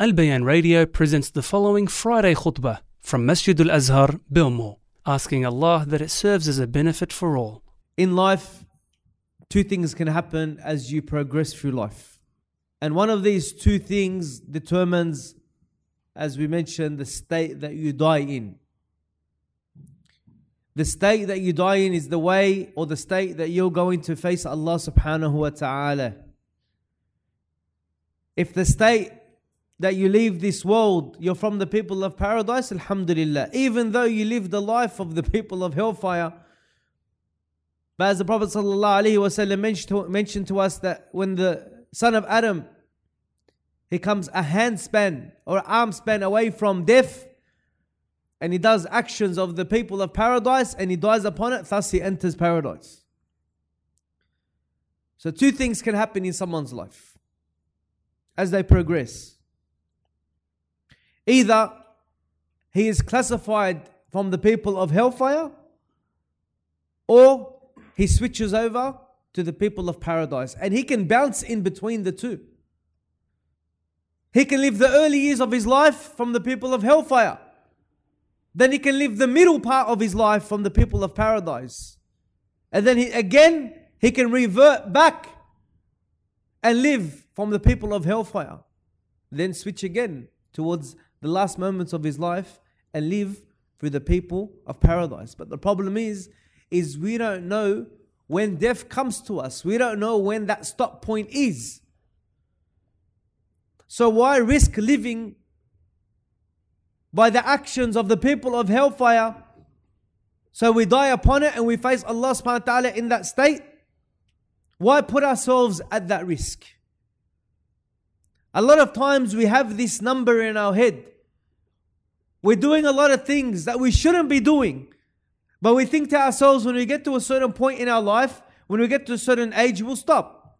Al Bayan Radio presents the following Friday khutbah from Masjid Al Azhar, Belmore, asking Allah that it serves as a benefit for all. in life, two things can happen as you progress through life. And one of these two things determines, as we mentioned, the state that you die in. The state that you die in is the way or the state that you're going to face Allah subhanahu wa ta'ala. If the state that you leave this world, you're from the people of paradise, Alhamdulillah. Even though you live the life of the people of hellfire, but as the Prophet ﷺ mentioned mentioned to us that when the son of Adam he comes a handspan or arm span away from death and he does actions of the people of paradise and he dies upon it, thus he enters paradise. So two things can happen in someone's life as they progress. Either he is classified from the people of hellfire or he switches over to the people of paradise and he can bounce in between the two. He can live the early years of his life from the people of hellfire. Then he can live the middle part of his life from the people of paradise. And then he, again, he can revert back and live from the people of hellfire. Then switch again towards the last moments of his life and live through the people of paradise. But the problem is, is we don't know when death comes to us. We don't know when that stop point is. So why risk living by the actions of the people of hellfire? So we die upon it and we face Allah subhanahu wa ta'ala in that state. Why put ourselves at that risk? A lot of times we have this number in our head. We're doing a lot of things that we shouldn't be doing. But we think to ourselves when we get to a certain point in our life, when we get to a certain age, we'll stop.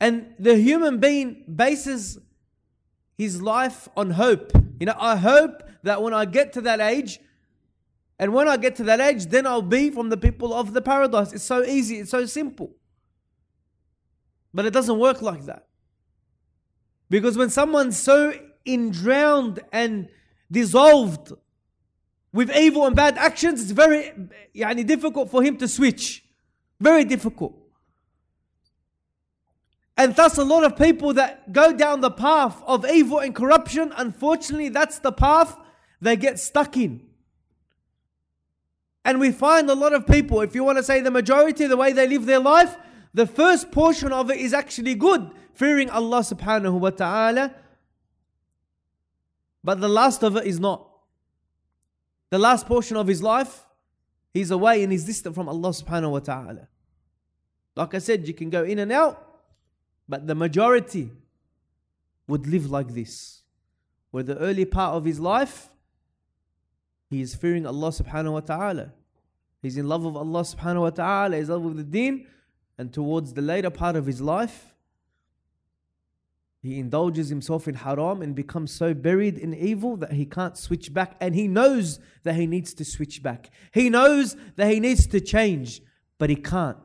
And the human being bases his life on hope. You know, I hope that when I get to that age, and when I get to that age, then I'll be from the people of the paradise. It's so easy, it's so simple. But it doesn't work like that. Because when someone's so drowned and dissolved with evil and bad actions, it's very yani, difficult for him to switch. Very difficult. And thus, a lot of people that go down the path of evil and corruption, unfortunately, that's the path they get stuck in. And we find a lot of people, if you want to say the majority, the way they live their life, the first portion of it is actually good, fearing Allah subhanahu wa ta'ala. But the last of it is not. The last portion of his life, he's away and he's distant from Allah subhanahu wa ta'ala. Like I said, you can go in and out, but the majority would live like this. Where the early part of his life, he is fearing Allah subhanahu wa ta'ala. He's in love with Allah subhanahu wa ta'ala, he's in love with the deen, and towards the later part of his life, he indulges himself in haram and becomes so buried in evil that he can't switch back. And he knows that he needs to switch back. He knows that he needs to change, but he can't.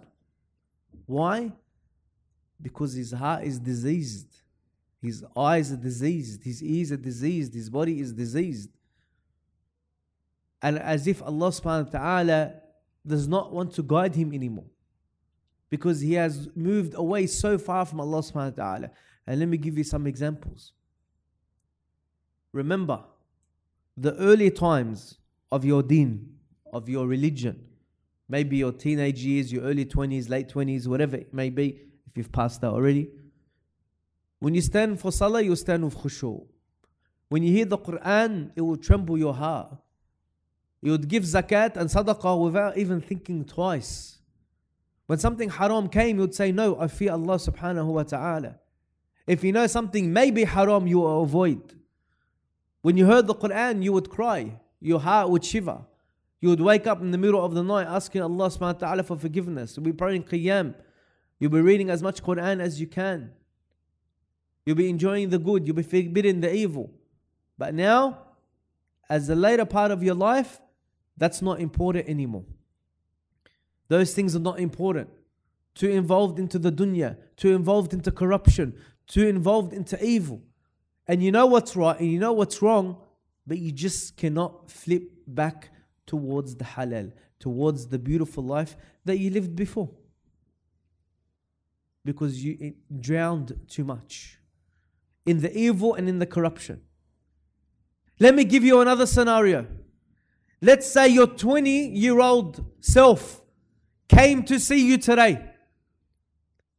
Why? Because his heart is diseased. His eyes are diseased. His ears are diseased. His body is diseased. And as if Allah subhanahu wa ta'ala does not want to guide him anymore. Because he has moved away so far from Allah subhanahu wa ta'ala. And let me give you some examples. Remember, the early times of your deen, of your religion, maybe your teenage years, your early 20s, late 20s, whatever it may be, if you've passed that already. When you stand for salah, you stand with khushu. When you hear the Quran, it will tremble your heart. You would give zakat and sadaqah without even thinking twice. When something haram came, you would say, No, I fear Allah subhanahu wa ta'ala. If you know something may be haram, you will avoid. When you heard the Quran, you would cry. Your heart would shiver. You would wake up in the middle of the night asking Allah subhanahu wa ta'ala for forgiveness. You'll be praying qiyam. You'll be reading as much Quran as you can. You'll be enjoying the good. You'll be forbidding the evil. But now, as the later part of your life, that's not important anymore. Those things are not important. Too involved into the dunya, too involved into corruption, too involved into evil. And you know what's right and you know what's wrong, but you just cannot flip back towards the halal, towards the beautiful life that you lived before. Because you drowned too much in the evil and in the corruption. Let me give you another scenario. Let's say your 20 year old self came to see you today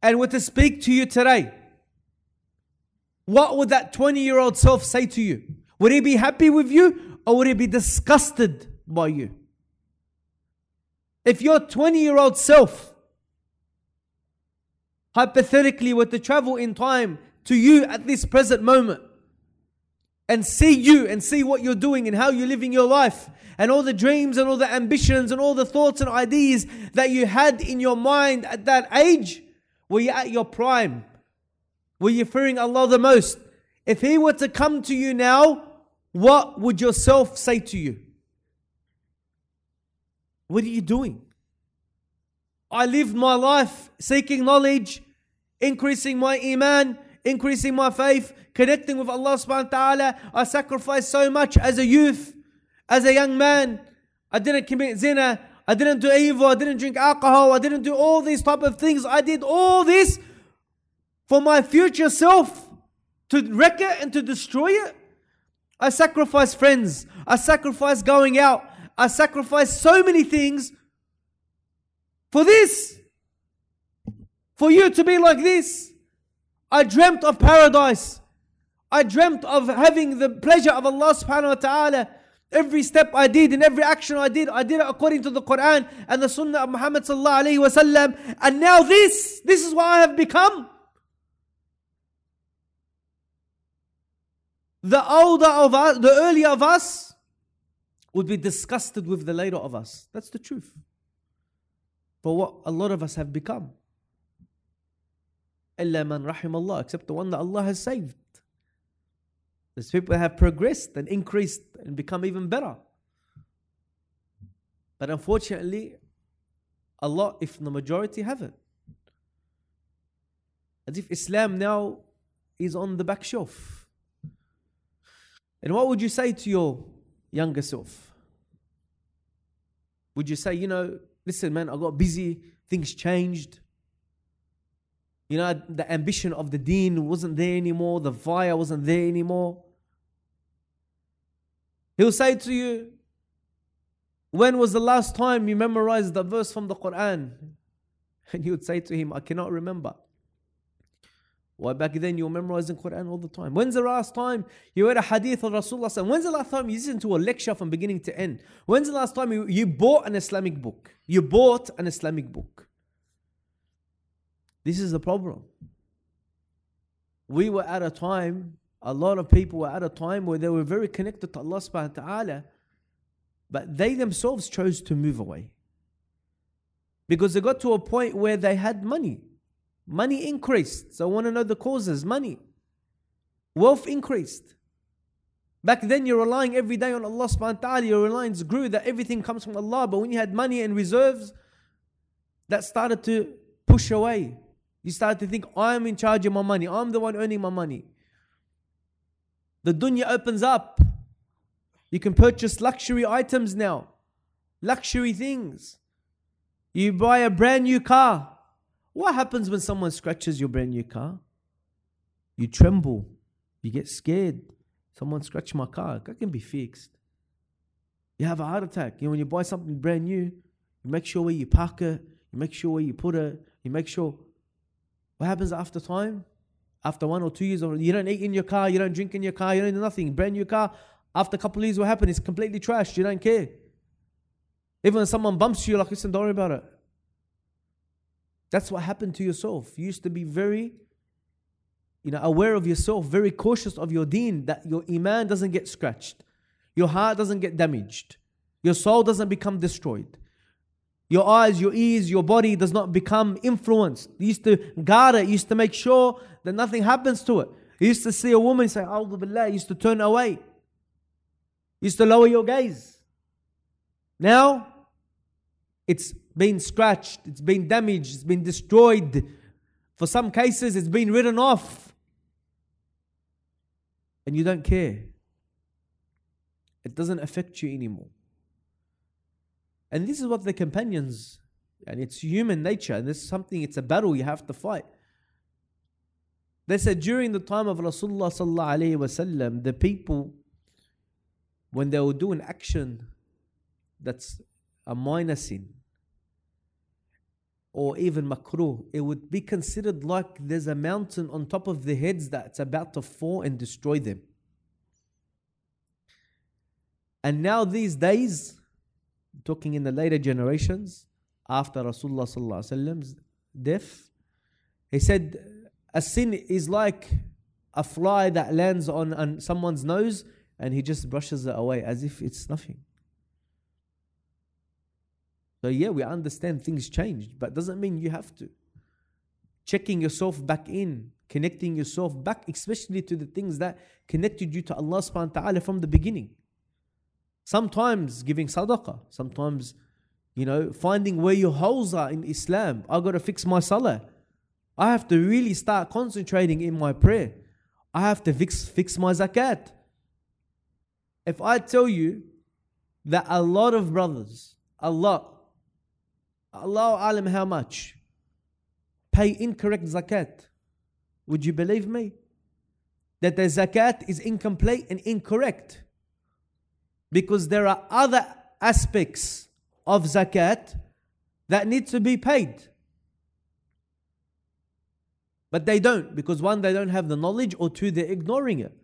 and were to speak to you today. What would that 20 year old self say to you? Would he be happy with you or would he be disgusted by you? If your 20 year old self hypothetically were to travel in time to you at this present moment and see you and see what you're doing and how you're living your life and all the dreams and all the ambitions and all the thoughts and ideas that you had in your mind at that age, were you at your prime? Were you fearing Allah the most? If He were to come to you now, what would yourself say to you? What are you doing? I lived my life seeking knowledge, increasing my iman, increasing my faith, connecting with Allah subhanahu wa ta'ala. I sacrificed so much as a youth, as a young man. I didn't commit zina. I didn't do evil. I didn't drink alcohol. I didn't do all these type of things. I did all this for my future self to wreck it and to destroy it. I sacrifice friends. I sacrifice going out. I sacrifice so many things for this. For you to be like this. I dreamt of paradise. I dreamt of having the pleasure of Allah subhanahu wa ta'ala. Every step I did and every action I did, I did it according to the Quran and the Sunnah of Muhammad sallallahu alayhi wasallam. And now this, this is what I have become. The older of us, the earlier of us, would be disgusted with the later of us. That's the truth. For what a lot of us have become. إلا من رحم Allah, except the one that Allah has saved. These people have progressed and increased and become even better. But unfortunately, a lot, if the majority, haven't. As if Islam now is on the back shelf. And what would you say to your younger self? Would you say, you know, listen, man, I got busy, things changed. You know, the ambition of the deen wasn't there anymore, the fire wasn't there anymore. He'll say to you, When was the last time you memorized the verse from the Quran? And you would say to him, I cannot remember. Why back then you were memorizing Quran all the time. When's the last time you read a hadith of Rasulullah? When's the last time you listened to a lecture from beginning to end? When's the last time you, you bought an Islamic book? You bought an Islamic book. This is the problem. We were at a time, a lot of people were at a time where they were very connected to Allah subhanahu wa ta'ala, but they themselves chose to move away. Because they got to a point where they had money. Money increased. So I want to know the causes. Money. Wealth increased. Back then you're relying every day on Allah subhanahu wa ta'ala. Your reliance grew that everything comes from Allah. But when you had money and reserves, that started to push away. You started to think, I'm in charge of my money. I'm the one earning my money. The dunya opens up. You can purchase luxury items now, luxury things. You buy a brand new car. What happens when someone scratches your brand new car? You tremble. You get scared. Someone scratched my car. That can be fixed. You have a heart attack. You know, when you buy something brand new, you make sure where you park it, you make sure where you put it, you make sure what happens after time? After one or two years, you don't eat in your car, you don't drink in your car, you don't do nothing. Brand new car. After a couple of years, what happens? It's completely trashed. You don't care. Even when someone bumps you, like, listen, don't worry about it. That's what happened to yourself. You used to be very, you know, aware of yourself, very cautious of your deen, that your iman doesn't get scratched, your heart doesn't get damaged, your soul doesn't become destroyed your eyes, your ears, your body does not become influenced. You used to guard it, you used to make sure that nothing happens to it. You used to see a woman say, A'udhu Billah, you used to turn away. You used to lower your gaze. Now, it's been scratched, it's been damaged, it's been destroyed. For some cases, it's been written off. and you don't care. It doesn't affect you anymore. And this is what the companions, and it's human nature, and this is something, it's a battle you have to fight. They said during the time of Rasulullah the people, when they would do an action that's a minor sin, or even makruh, it would be considered like there's a mountain on top of their heads that's about to fall and destroy them. And now these days, talking in the later generations, after Rasulullah's death, he said, a sin is like a fly that lands on, on someone's nose and he just brushes it away as if it's nothing. So, yeah, we understand things changed, but doesn't mean you have to. Checking yourself back in, connecting yourself back, especially to the things that connected you to Allah subhanahu wa ta'ala from the beginning. Sometimes giving sadaqah, sometimes, you know, finding where your holes are in Islam. I got to fix my salah. I have to really start concentrating in my prayer. I have to fix, fix my zakat. If I tell you that a lot of brothers, a lot, Allah alam how much, pay incorrect zakat. Would you believe me? That the zakat is incomplete and incorrect. Because there are other aspects of zakat that need to be paid. But they don't, because one, they don't have the knowledge, or two, they're ignoring it.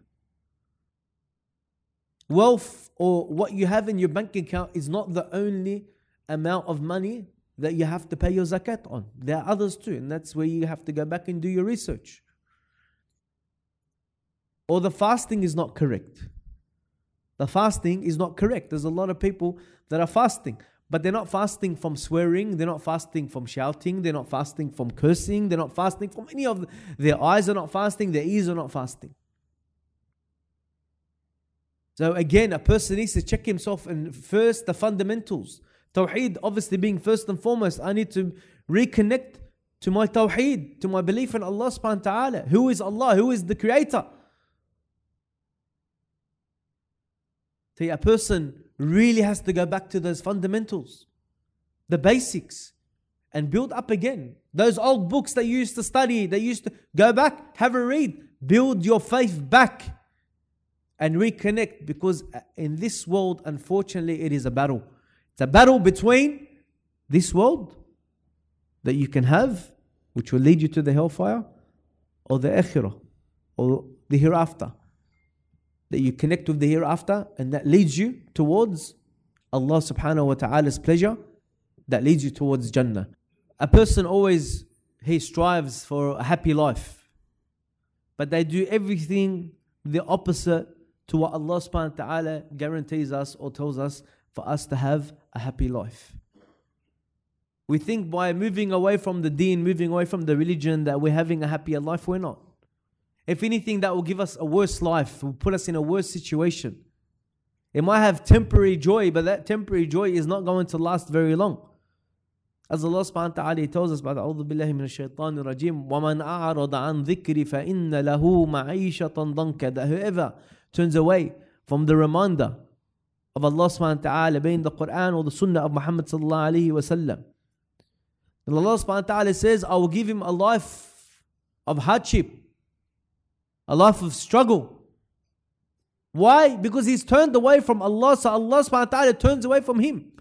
Wealth or what you have in your bank account is not the only amount of money that you have to pay your zakat on. There are others too, and that's where you have to go back and do your research. Or the fasting is not correct. The fasting is not correct. There's a lot of people that are fasting, but they're not fasting from swearing, they're not fasting from shouting, they're not fasting from cursing, they're not fasting from any of the, their eyes are not fasting, their ears are not fasting. So again, a person needs to check himself and first the fundamentals. Tawheed, obviously being first and foremost, I need to reconnect to my Tawheed, to my belief in Allah subhanahu wa ta'ala. Who is Allah? Who is the Creator? See, a person really has to go back to those fundamentals, the basics, and build up again. Those old books that you used to study, that used to go back, have a read, build your faith back, and reconnect because in this world, unfortunately, it is a battle. It's a battle between this world that you can have, which will lead you to the hellfire, or the akhirah, or the hereafter. That you connect with the hereafter, and that leads you towards Allah subhanahu wa ta'ala's pleasure, that leads you towards Jannah. A person always he strives for a happy life, but they do everything the opposite to what Allah subhanahu wa ta'ala guarantees us or tells us for us to have a happy life. We think by moving away from the deen, moving away from the religion, that we're having a happier life. We're not. If anything, that will give us a worse life, will put us in a worse situation. It might have temporary joy, but that temporary joy is not going to last very long. As Allah subhanahu wa ta'ala tells us, أعوذ بالله من الشيطان الرجيم ومن أعرض عن ذكري فإن له معيشة ضنكا that whoever turns away from the reminder of Allah subhanahu wa ta'ala, being the Quran or the Sunnah of Muhammad sallallahu alayhi wa sallam. Allah subhanahu wa ta'ala says, I will give him a life of hardship, a life of struggle. Why? Because he's turned away from Allah, so Allah subhanahu wa ta'ala turns away from him.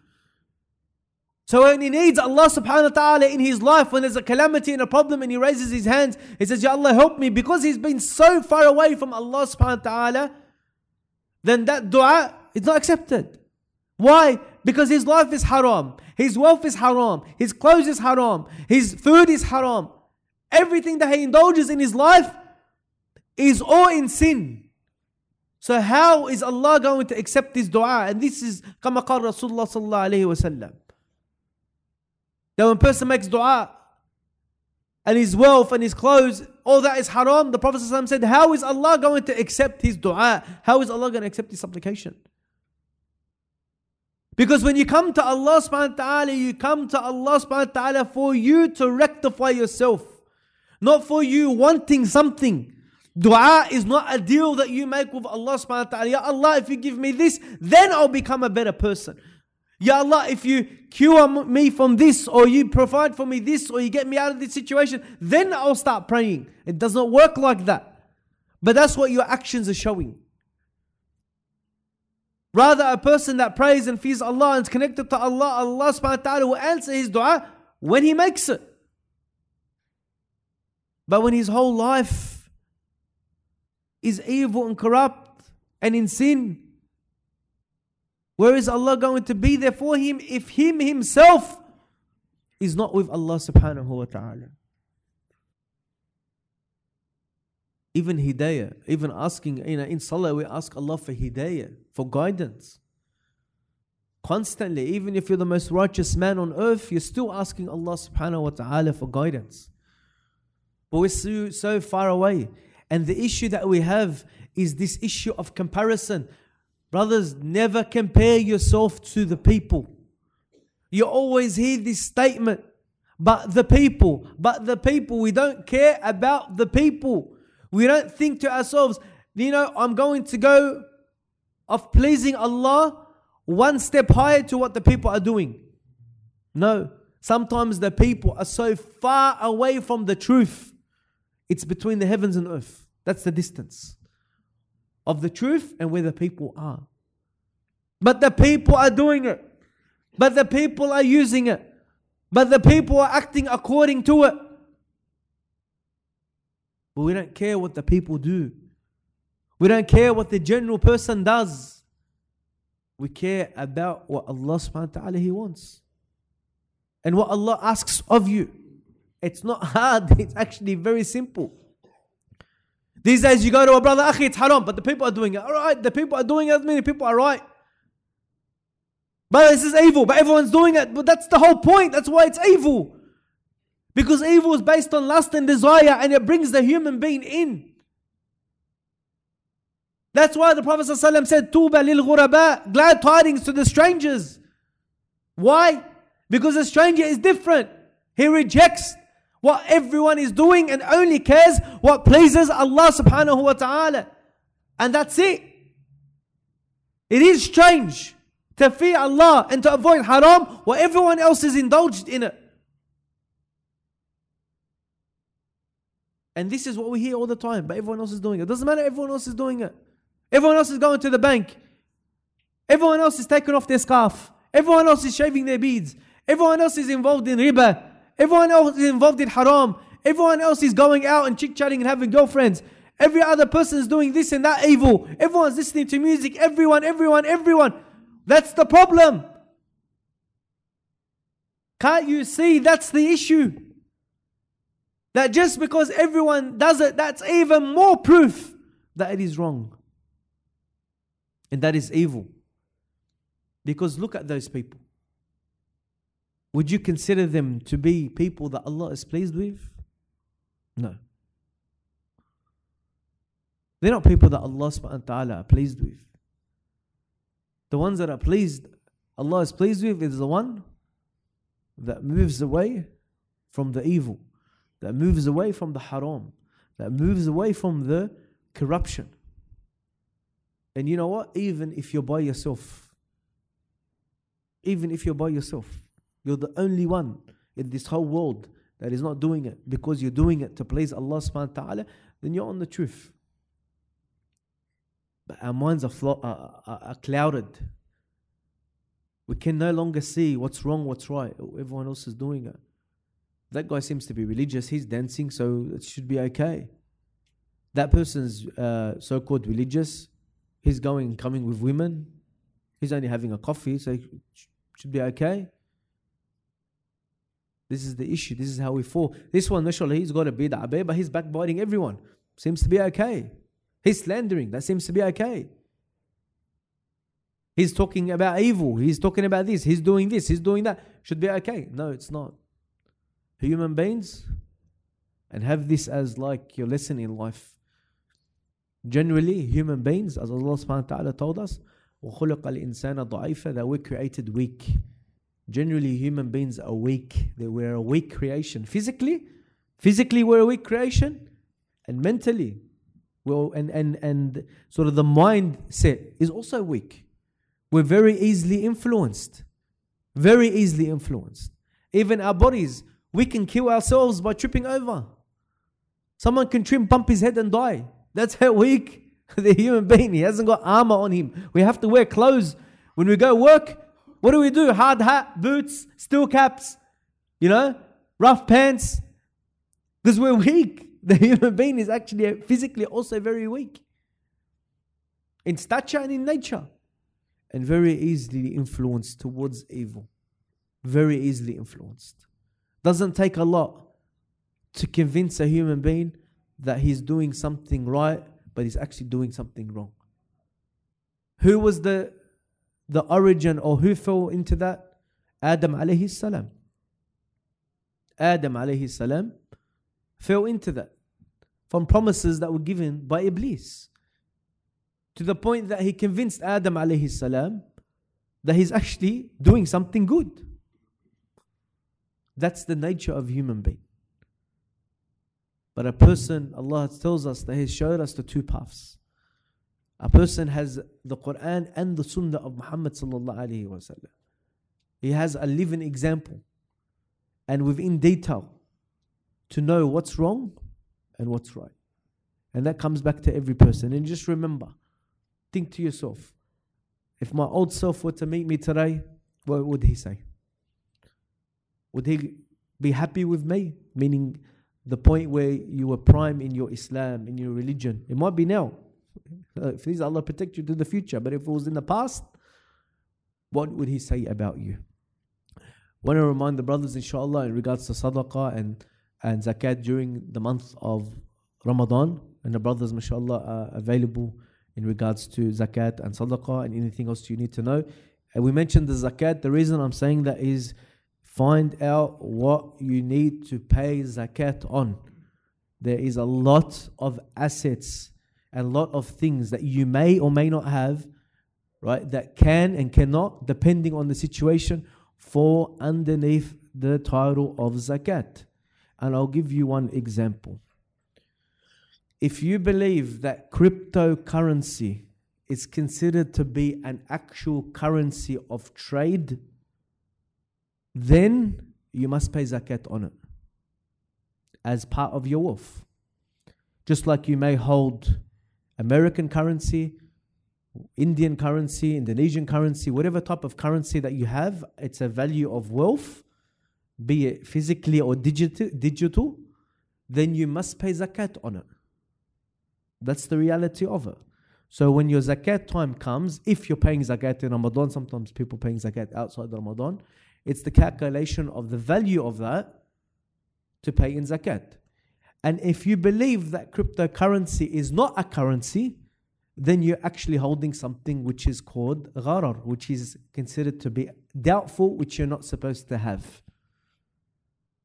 So when he needs Allah subhanahu wa ta'ala in his life, when there's a calamity and a problem and he raises his hands, he says, Ya Allah help me, because he's been so far away from Allah subhanahu wa ta'ala, then that dua is not accepted. Why? Because his life is haram, his wealth is haram, his clothes is haram, his food is haram. Everything that he indulges in his life is all in sin. So how is Allah going to accept this dua? And this is كما قال Rasulullah sallallahu alayhi wasallam. That when a person makes dua and his wealth and his clothes, all that is haram, the Prophet ﷺ said, How is Allah going to accept his dua? How is Allah going to accept his supplication? Because when you come to Allah subhanahu wa ta'ala, you come to Allah subhanahu wa ta'ala for you to rectify yourself. Not for you wanting something. Dua is not a deal that you make with Allah subhanahu wa ta'ala. Ya Allah, if you give me this, then I'll become a better person. Ya Allah, if you cure me from this, or you provide for me this, or you get me out of this situation, then I'll start praying. It does not work like that. But that's what your actions are showing. Rather, a person that prays and fears Allah and is connected to Allah, Allah subhanahu wa ta'ala will answer his dua when he makes it. But when his whole life is evil and corrupt and in sin, where is Allah going to be there for him if him himself is not with Allah subhanahu wa ta'ala? Even hidayah, even asking, you know, in salah we ask Allah for hidayah, for guidance. Constantly, even if you're the most righteous man on earth, you're still asking Allah subhanahu wa ta'ala for guidance. But we're so, so far away. And the issue that we have is this issue of comparison. Brothers, never compare yourself to the people. You always hear this statement, but the people, but the people. We don't care about the people. We don't think to ourselves, you know, I'm going to go of pleasing Allah one step higher to what the people are doing. No. Sometimes the people are so far away from the truth. It's between the heavens and earth. That's the distance of the truth and where the people are. But the people are doing it. But the people are using it. But the people are acting according to it. But we don't care what the people do. We don't care what the general person does. We care about what Allah subhanahu wa ta'ala He wants. And what Allah asks of you. It's not hard, it's actually very simple. These days you go to a brother, Akhi, it's haram, but the people are doing it. Alright, the people are doing it, as many people are right. But this is evil, but everyone's doing it. But that's the whole point. That's why it's evil. Because evil is based on lust and desire and it brings the human being in. That's why the Prophet ﷺ said, Tuba lil glad tidings to the strangers. Why? Because the stranger is different. He rejects what everyone is doing and only cares what pleases Allah subhanahu wa ta'ala. And that's it. It is strange to fear Allah and to avoid haram while everyone else is indulged in it. And this is what we hear all the time, but everyone else is doing it. Doesn't matter, everyone else is doing it. Everyone else is going to the bank. Everyone else is taking off their scarf. Everyone else is shaving their beads. Everyone else is involved in riba. Everyone else is involved in haram. Everyone else is going out and chit chatting and having girlfriends. Every other person is doing this and that evil. Everyone's listening to music. Everyone, everyone, everyone. That's the problem. Can't you see that's the issue? That just because everyone does it, that's even more proof that it is wrong. And that is evil. Because look at those people. Would you consider them to be people that Allah is pleased with? No. They're not people that Allah subhanahu wa ta'ala are pleased with. The ones that are pleased, Allah is pleased with, is the one that moves away from the evil that moves away from the haram, that moves away from the corruption. And you know what? Even if you're by yourself, even if you're by yourself, you're the only one in this whole world that is not doing it because you're doing it to please Allah subhanahu wa ta'ala, then you're on the truth. But our minds are, flo- are, are, are clouded. We can no longer see what's wrong, what's right. Everyone else is doing it that guy seems to be religious, he's dancing, so it should be okay. That person's uh, so called religious, he's going coming with women, he's only having a coffee, so it should be okay. This is the issue. This is how we fall. This one, mashallah, he's got a bid'ah, but he's backbiting everyone. Seems to be okay. He's slandering. That seems to be okay. He's talking about evil. He's talking about this. He's doing this. He's doing that. Should be okay. No, it's not human beings and have this as like your lesson in life. Generally, human beings, as Allah subhanahu wa ta'ala told us, وَخُلِقَ الْإِنسَانَ ضَعِيفًا That we're created weak. Generally, human beings are weak. They were a weak creation. Physically, physically we're a weak creation. And mentally, Well, and, and, and sort of the mindset is also weak. We're very easily influenced. Very easily influenced. Even our bodies, we can kill ourselves by tripping over. Someone can trim, bump his head and die. That's how weak the human being. He hasn't got armor on him. We have to wear clothes. When we go work, what do we do? Hard hat, boots, steel caps, you know, rough pants. Because we're weak. The human being is actually physically also very weak in stature and in nature, and very easily influenced towards evil. Very easily influenced. Doesn't take a lot to convince a human being that he's doing something right, but he's actually doing something wrong. Who was the the origin or who fell into that? Adam alayhi salam. Adam alayhi salam fell into that from promises that were given by Iblis. To the point that he convinced Adam alayhi salam that he's actually doing something good. That's the nature of human being. But a person, Allah tells us that He showed us the two paths. A person has the Quran and the Sunnah of Muhammad sallallahu. He has a living example, and within detail, to know what's wrong and what's right. And that comes back to every person. And just remember, think to yourself, if my old self were to meet me today, what would he say? Would he be happy with me? Meaning the point where you were prime in your Islam, in your religion. It might be now. Uh, please Allah protect you to the future. But if it was in the past, what would He say about you? Want to remind the brothers, inshallah, in regards to sadaqah and, and zakat during the month of Ramadan. And the brothers, mashallah, are available in regards to zakat and sadaqah and anything else you need to know. And we mentioned the zakat. The reason I'm saying that is Find out what you need to pay zakat on. There is a lot of assets and a lot of things that you may or may not have, right, that can and cannot, depending on the situation, fall underneath the title of zakat. And I'll give you one example. If you believe that cryptocurrency is considered to be an actual currency of trade, then you must pay zakat on it as part of your wealth. Just like you may hold American currency, Indian currency, Indonesian currency, whatever type of currency that you have, it's a value of wealth, be it physically or digital, then you must pay zakat on it. That's the reality of it. So when your zakat time comes, if you're paying zakat in Ramadan, sometimes people paying zakat outside Ramadan, it's the calculation of the value of that to pay in zakat. And if you believe that cryptocurrency is not a currency, then you're actually holding something which is called gharar, which is considered to be doubtful, which you're not supposed to have.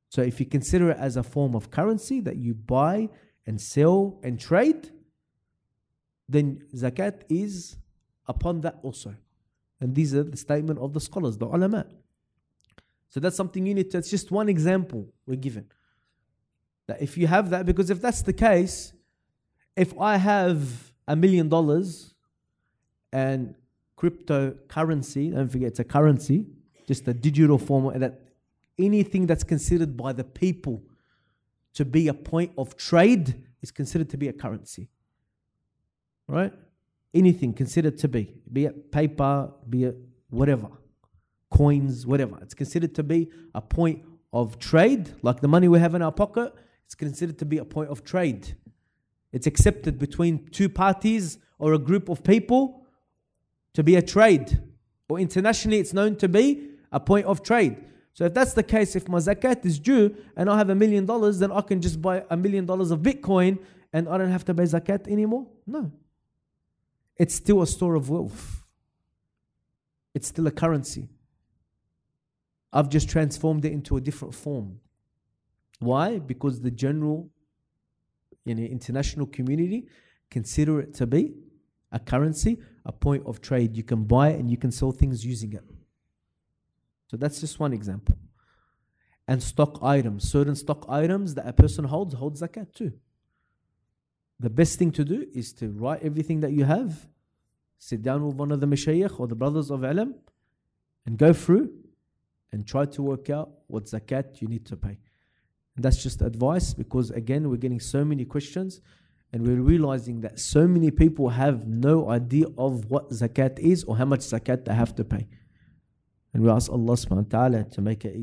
So if you consider it as a form of currency that you buy and sell and trade, then zakat is upon that also. And these are the statement of the scholars, the ulama. So that's something you need to, it's just one example we're given. That if you have that, because if that's the case, if I have a million dollars and cryptocurrency, don't forget it's a currency, just a digital form, that anything that's considered by the people to be a point of trade is considered to be a currency. Right? Anything considered to be, be it paper, be it whatever coins, whatever. It's considered to be a point of trade, like the money we have in our pocket. It's considered to be a point of trade. It's accepted between two parties or a group of people to be a trade. Or internationally, it's known to be a point of trade. So if that's the case, if my zakat is due and I have a million dollars, then I can just buy a million dollars of Bitcoin and I don't have to pay zakat anymore? No. It's still a store of wealth. It's still a currency. I've just transformed it into a different form. Why? Because the general you know, international community consider it to be a currency, a point of trade. You can buy and you can sell things using it. So that's just one example. And stock items, certain stock items that a person holds, holds zakat too. the best thing to do is to write everything that you have, sit down with one of the mashayikh or the brothers of ilm, and go through and try to work out what zakat you need to pay. And that's just advice because, again, we're getting so many questions and we're realizing that so many people have no idea of what zakat is or how much zakat they have to pay. And we ask Allah subhanahu wa ta'ala to make it easy.